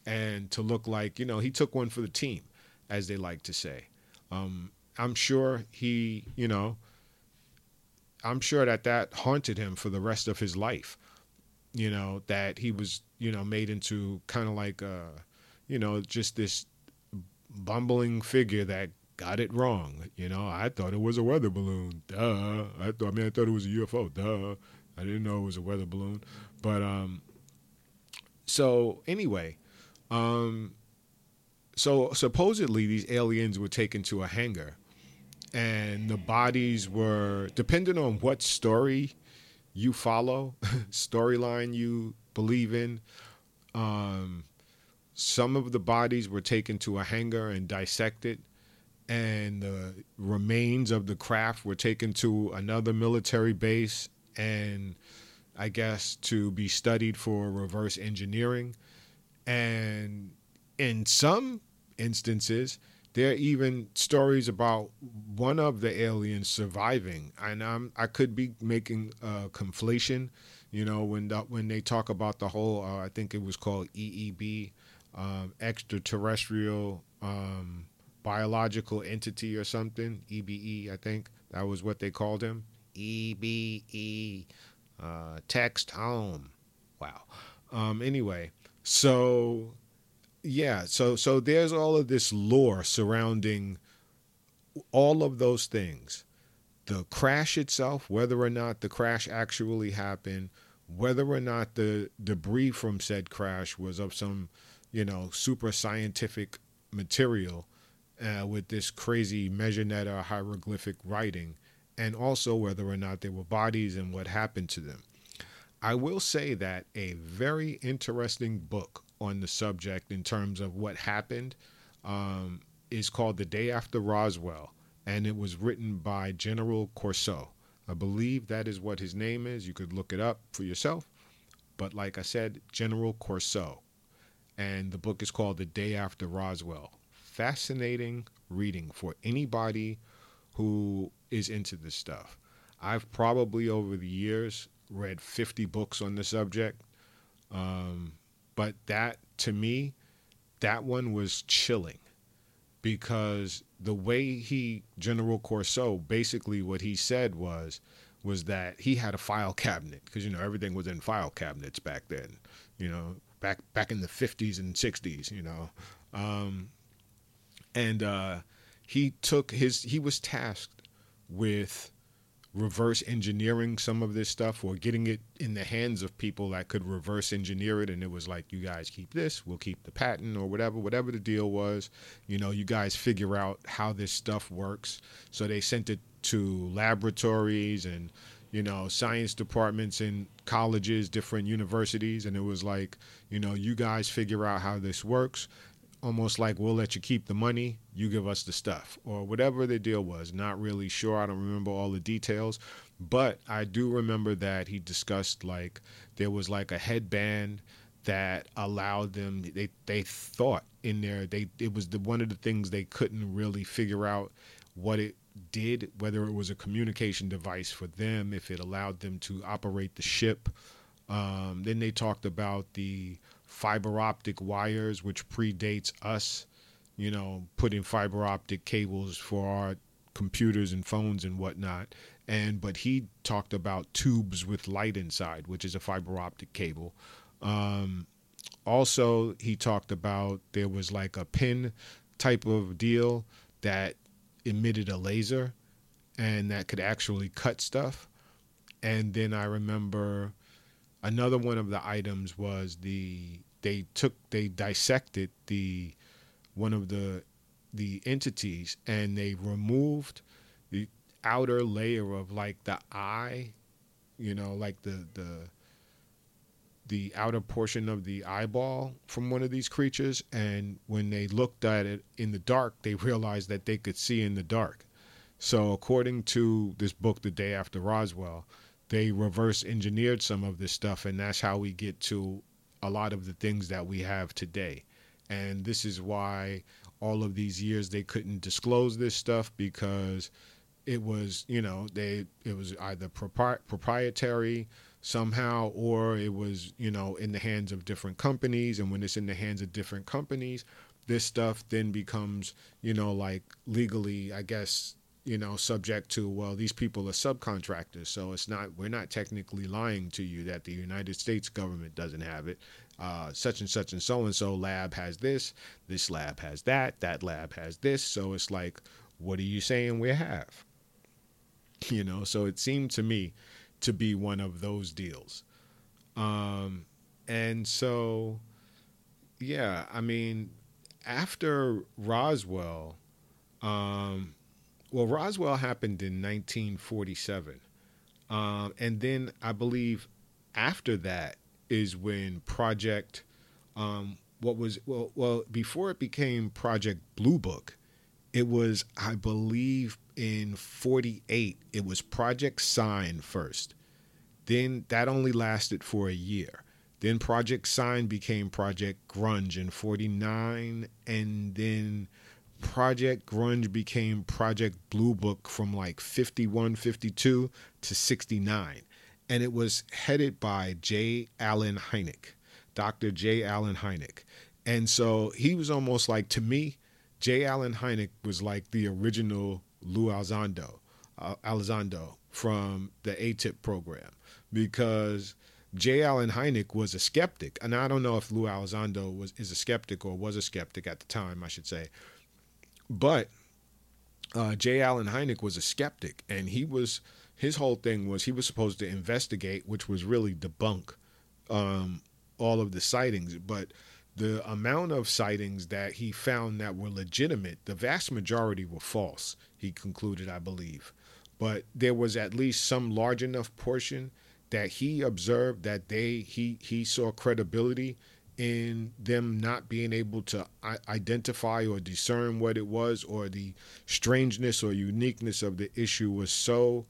and to look like you know he took one for the team as they like to say. Um, I'm sure he, you know, I'm sure that that haunted him for the rest of his life. You know, that he was, you know, made into kind of like, uh, you know, just this bumbling figure that got it wrong. You know, I thought it was a weather balloon. Duh. I thought, I mean, I thought it was a UFO. Duh. I didn't know it was a weather balloon. But um, so anyway, um, so supposedly these aliens were taken to a hangar, and the bodies were depending on what story you follow, <laughs> storyline you believe in. Um, some of the bodies were taken to a hangar and dissected, and the remains of the craft were taken to another military base and I guess to be studied for reverse engineering. And in some instances, there are even stories about one of the aliens surviving, and I'm, I could be making a conflation. You know, when the, when they talk about the whole, uh, I think it was called EEB, um, extraterrestrial um, biological entity or something, EBE, I think that was what they called him, EBE, uh, text home. Wow. Um, anyway, so yeah, so so there's all of this lore surrounding all of those things. The crash itself, whether or not the crash actually happened, whether or not the debris from said crash was of some, you know, super scientific material uh, with this crazy Mejanetta hieroglyphic writing, and also whether or not there were bodies and what happened to them. I will say that a very interesting book on the subject in terms of what happened um, is called The Day After Roswell, and it was written by General Corso. I believe that is what his name is. You could look it up for yourself. But like I said, General Corso. And the book is called The Day After Roswell. Fascinating reading for anybody who is into this stuff. I've probably over the years read 50 books on the subject. Um, but that, to me, that one was chilling because the way he, General Corso, basically what he said was, was that he had a file cabinet because you know everything was in file cabinets back then, you know, back back in the 50s and 60s, you know, um, and uh, he took his he was tasked with reverse engineering some of this stuff or getting it in the hands of people that could reverse engineer it. And it was like you guys keep this we'll keep the patent or whatever whatever the deal was. You know you guys figure out how this stuff works. So they sent it to laboratories and you know science departments in colleges different universities. And it was like you know you guys figure out how this works almost like we'll let you keep the money, you give us the stuff, or whatever the deal was. Not really sure. I don't remember all the details, but I do remember that he discussed like there was like a headband that allowed them. They they thought in there they it was the one of the things they couldn't really figure out what it did, whether it was a communication device for them, if it allowed them to operate the ship. Um, then they talked about the fiber optic wires, which predates us, you know, putting fiber optic cables for our computers and phones and whatnot. And but he talked about tubes with light inside, which is a fiber optic cable. Um, also, he talked about there was like a pin type of deal that emitted a laser and that could actually cut stuff. And then I remember another one of the items was the they took they dissected the one of the the entities and they removed the outer layer of like the eye you know like the the the outer portion of the eyeball from one of these creatures. And when they looked at it in the dark they realized that they could see in the dark. So according to this book the day after roswell they reverse engineered some of this stuff and that's how we get to a lot of the things that we have today. And this is why all of these years they couldn't disclose this stuff because it was, you know, they it was either propri- proprietary somehow or it was, you know, in the hands of different companies and when it's in the hands of different companies, this stuff then becomes, you know, like legally, I guess, you know, subject to, well, these people are subcontractors. So it's not, we're not technically lying to you that the United States government doesn't have it. Uh, such and such and so and so lab has this, this lab has that, that lab has this. So it's like, what are you saying we have? <laughs> You know, so it seemed to me to be one of those deals. Um, and so, yeah, I mean, after Roswell, um, well, Roswell happened in 1947. Um, and then I believe after that is when Project, um, what was, well, well, before it became Project Blue Book, it was, I believe, in 48, it was Project Sign first. Then that only lasted for a year. Then Project Sign became Project Grunge in 49. And then Project Grunge became Project Blue Book from like 51, 52 to 69. And it was headed by J. Allen Hynek, Dr. J. Allen Hynek. And so he was almost like, to me, J. Allen Hynek was like the original Lou Elizondo, uh, Elizondo from the AATIP program because J. Allen Hynek was a skeptic, and I don't know if Lou Elizondo was is a skeptic or was a skeptic at the time, I should say, but uh, J. Allen Hynek was a skeptic, and he was his whole thing was he was supposed to investigate, which was really debunk um, all of the sightings, but the amount of sightings that he found that were legitimate, the vast majority were false, he concluded, I believe. But there was at least some large enough portion that he observed that they he he saw credibility in them not being able to identify or discern what it was or the strangeness or uniqueness of the issue was so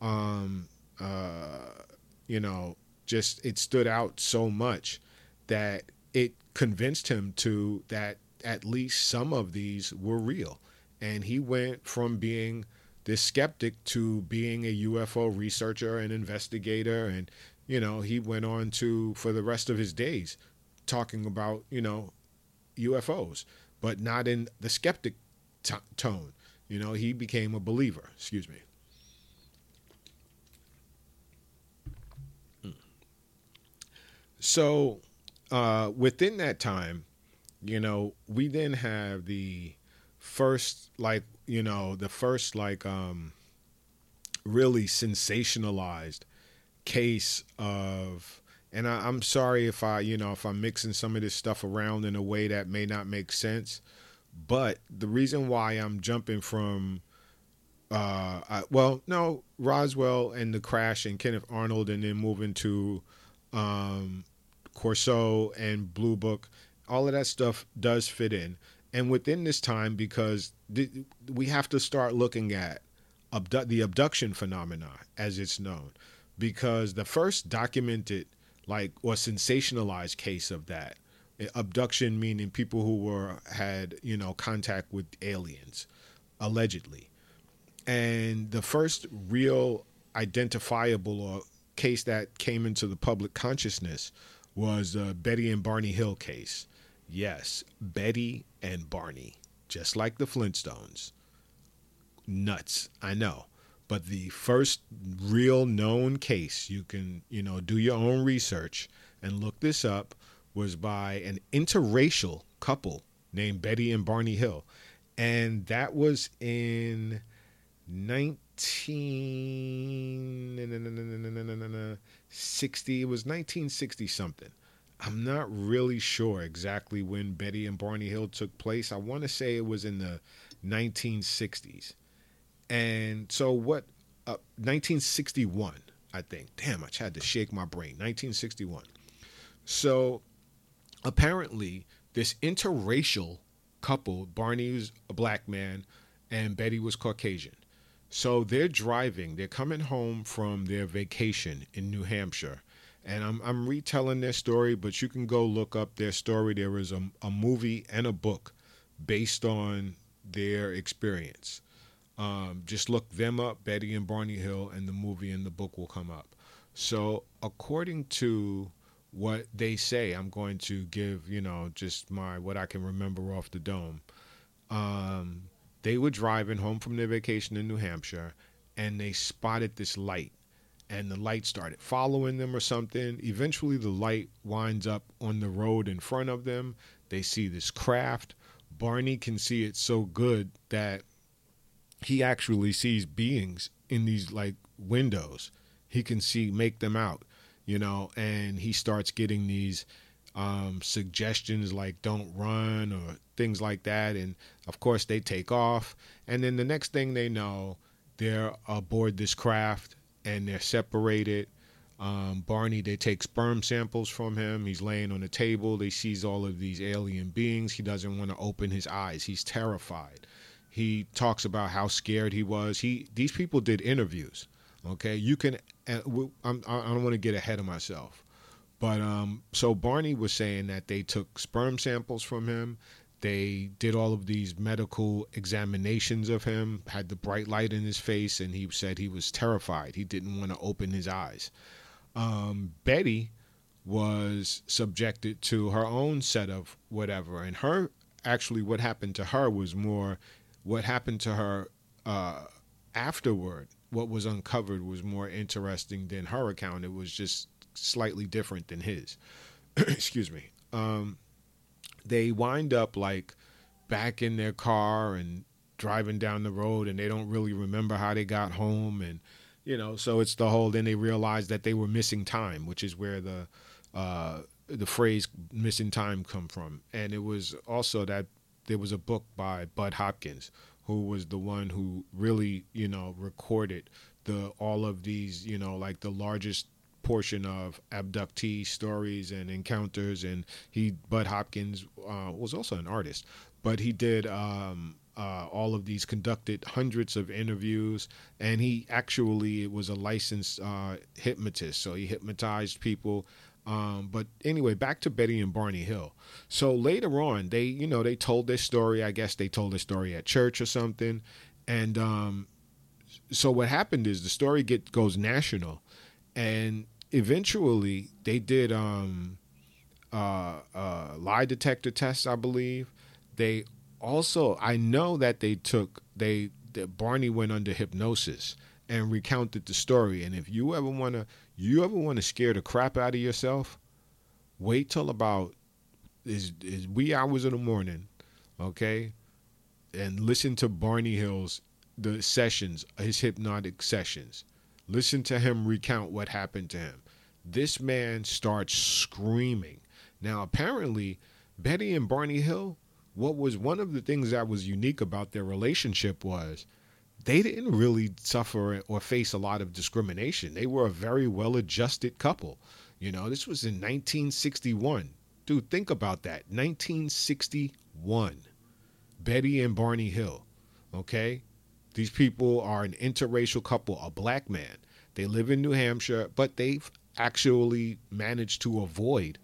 um uh you know just it stood out so much that it convinced him to that at least some of these were real and he went from being this skeptic to being a UFO researcher and investigator. And, you know, he went on to, for the rest of his days, talking about, you know, UFOs, but not in the skeptic t- tone. You know, he became a believer. Excuse me. Hmm. So, uh, within that time, you know, we then have the first, like, you know, the first like um really sensationalized case of and I, am sorry if I, you know, if I'm mixing some of this stuff around in a way that may not make sense. But the reason why I'm jumping from, uh, I, well, no, Roswell and the crash and Kenneth Arnold, and then moving to um, Corso and Blue Book, all of that stuff does fit in and within this time because th- we have to start looking at abdu- the abduction phenomena as it's known because the first documented like or sensationalized case of that abduction meaning people who were had you know contact with aliens allegedly and the first real identifiable or case that came into the public consciousness was the Betty and Barney Hill case Yes, Betty and Barney, just like the Flintstones. Nuts, I know. But the first real known case, you can, you know, do your own research and look this up, was by an interracial couple named Betty and Barney Hill. And that was in 1960. It was 1960 something. I'm not really sure exactly when Betty and Barney Hill took place. I want to say it was in the 1960s. And so what uh, 1961, I think. Damn, I had to shake my brain. 1961. So apparently this interracial couple, Barney was a black man and Betty was Caucasian. So they're driving, they're coming home from their vacation in New Hampshire and I'm I'm retelling their story, but you can go look up their story. There is a, a movie and a book based on their experience. Um, just look them up, Betty and Barney Hill, and the movie and the book will come up. So, according to what they say. I'm going to give, you know, just my what I can remember off the dome. Um, they were driving home from their vacation in New Hampshire and they spotted this light and the light started following them or something. Eventually, the light winds up on the road in front of them. They see this craft. Barney can see it so good that he actually sees beings in these like windows. He can see, make them out, you know, and he starts getting these um, suggestions like don't run or things like that. And of course, they take off. And then the next thing they know, they're aboard this craft and they're separated. Um, Barney, they take sperm samples from him. He's laying on the table. They sees all of these alien beings. He doesn't want to open his eyes. He's terrified. He talks about how scared he was. He these people did interviews. Okay, you can. Uh, I'm, I don't want to get ahead of myself, but um, so Barney was saying that they took sperm samples from him. They did all of these medical examinations of him, had the bright light in his face, and he said he was terrified. He didn't want to open his eyes. Um, Betty was subjected to her own set of whatever, and her actually what happened to her was more what happened to her uh, afterward. What was uncovered was more interesting than her account. It was just slightly different than his. <clears throat> Excuse me. Um, they wind up like back in their car and driving down the road and they don't really remember how they got home and you know so it's the whole then they realize that they were missing time which is where the uh the phrase missing time come from and it was also that there was a book by Bud Hopkins who was the one who really you know recorded the all of these you know like the largest portion of abductee stories and encounters. And he, Bud Hopkins, uh, was also an artist, but he did um, uh, all of these, conducted hundreds of interviews, and he actually was a licensed uh, hypnotist. So he hypnotized people. Um, but anyway, back to Betty and Barney Hill. So later on, they, you know, they told their story. I guess they told their story at church or something. And um, so what happened is the story get goes national, and eventually they did um, uh, uh, lie detector tests, I believe. They also, I know that they took they that Barney went under hypnosis and recounted the story. And if you ever wanna, you ever want to scare the crap out of yourself, wait till about is is wee hours in the morning, okay, and listen to Barney Hill's the sessions, his hypnotic sessions Listen to him recount what happened to him. This man starts screaming. Now, apparently, Betty and Barney Hill, what was one of the things that was unique about their relationship was they didn't really suffer or face a lot of discrimination. They were a very well adjusted couple. You know, this was in 1961. Dude, think about that. 1961. Betty and Barney Hill. Okay? These people are an interracial couple, a black man. They live in New Hampshire, but they've actually managed to avoid,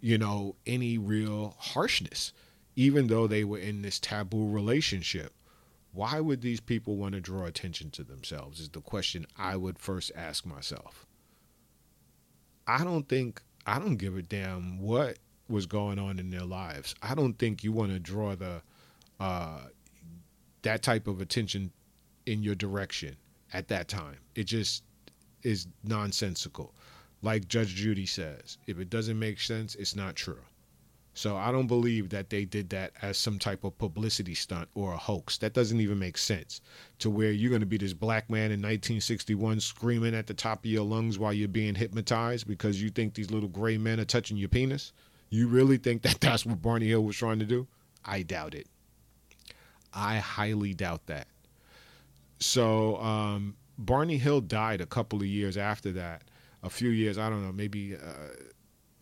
you know, any real harshness, even though they were in this taboo relationship. Why would these people want to draw attention to themselves? Is the question I would first ask myself. I don't think, I don't give a damn what was going on in their lives. I don't think you want to draw the, uh, that type of attention in your direction at that time. It just is nonsensical. Like Judge Judy says, if it doesn't make sense, it's not true. So I don't believe that they did that as some type of publicity stunt or a hoax. That doesn't even make sense. To where you're going to be this black man in 1961 screaming at the top of your lungs while you're being hypnotized because you think these little gray men are touching your penis? You really think that <laughs> that's what Barney Hill was trying to do? I doubt it. I highly doubt that. So um, Barney Hill died a couple of years after that. A few years, I don't know, maybe uh,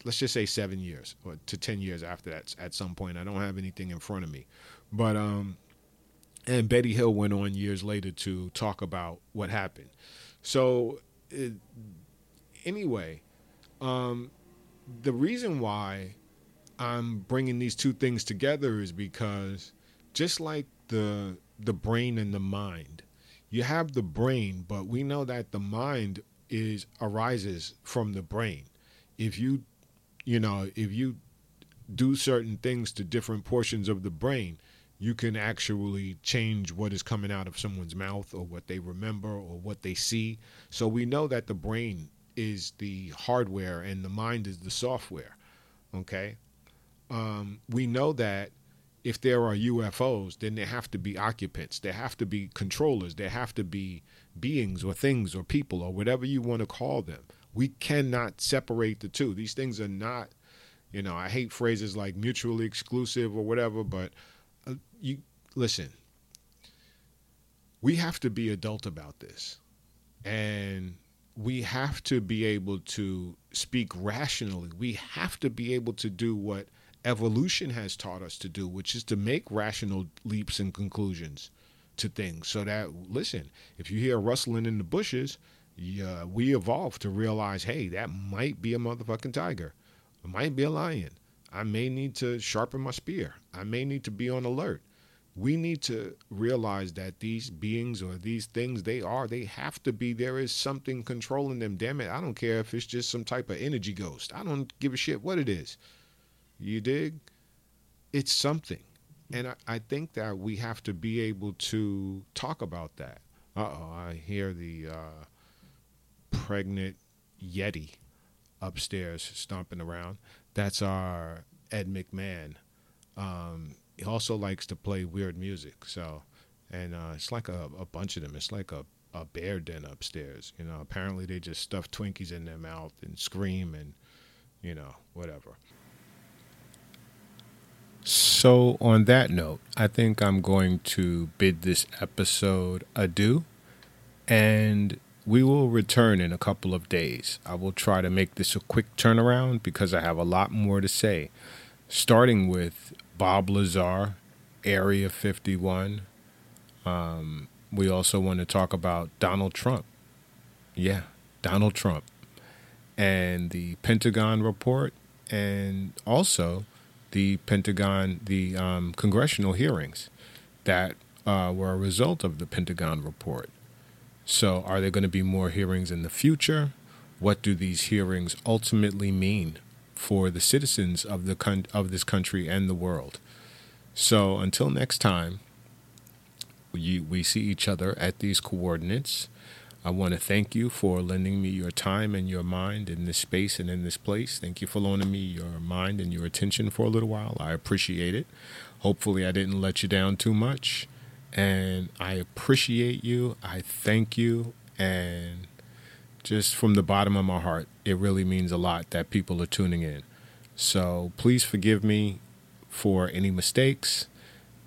let's just say seven years or to ten years after that. At some point, I don't have anything in front of me, but um, and Betty Hill went on years later to talk about what happened. So it, anyway, um, the reason why I'm bringing these two things together is because just like the the brain and the mind you have the brain, but we know that the mind is arises from the brain. If you you know, if you do certain things to different portions of the brain, you can actually change what is coming out of someone's mouth or what they remember or what they see. So we know that the brain is the hardware and the mind is the software. Okay. Um, we know that if there are UFOs, then there have to be occupants, there have to be controllers, there have to be beings or things or people or whatever you want to call them. We cannot separate the two. These things are not, you know, I hate phrases like mutually exclusive or whatever, but uh, you listen. We have to be adult about this. And we have to be able to speak rationally. We have to be able to do what evolution has taught us to do, which is to make rational leaps and conclusions to things. So that, listen, if you hear rustling in the bushes, yeah, we evolved to realize, hey, that might be a motherfucking tiger. It might be a lion. I may need to sharpen my spear. I may need to be on alert. We need to realize that these beings or these things they are, they have to be. There is something controlling them. Damn it. I don't care if it's just some type of energy ghost. I don't give a shit what it is. You dig? It's something. And I, I think that we have to be able to talk about that. Uh oh, I hear the uh, pregnant Yeti upstairs stomping around. That's our Ed McMahon. Um, he also likes to play weird music. So, and uh, it's like a, a bunch of them. It's like a, a bear den upstairs. You know, apparently they just stuff Twinkies in their mouth and scream and, you know, whatever. So, on that note, I think I'm going to bid this episode adieu. And we will return in a couple of days. I will try to make this a quick turnaround because I have a lot more to say, starting with Bob Lazar, Area 51. Um, we also want to talk about Donald Trump. Yeah, Donald Trump. And the Pentagon report, and also the Pentagon, the um, congressional hearings that uh, were a result of the Pentagon report. So, are there going to be more hearings in the future? What do these hearings ultimately mean for the citizens of the con- of this country and the world? So, until next time, we, we see each other at these coordinates. I want to thank you for lending me your time and your mind in this space and in this place. Thank you for loaning me your mind and your attention for a little while. I appreciate it. Hopefully, I didn't let you down too much. And I appreciate you. I thank you. And just from the bottom of my heart, it really means a lot that people are tuning in. So please forgive me for any mistakes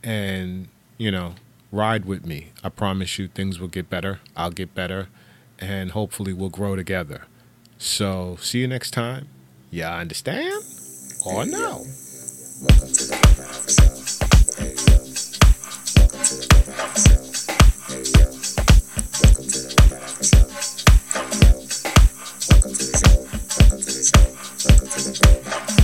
and, you know, ride with me. I promise you things will get better. I'll get better. And hopefully we'll grow together. So see you next time. Yeah, understand? Or no? Welcome to the show. Welcome to the show. Welcome to the show.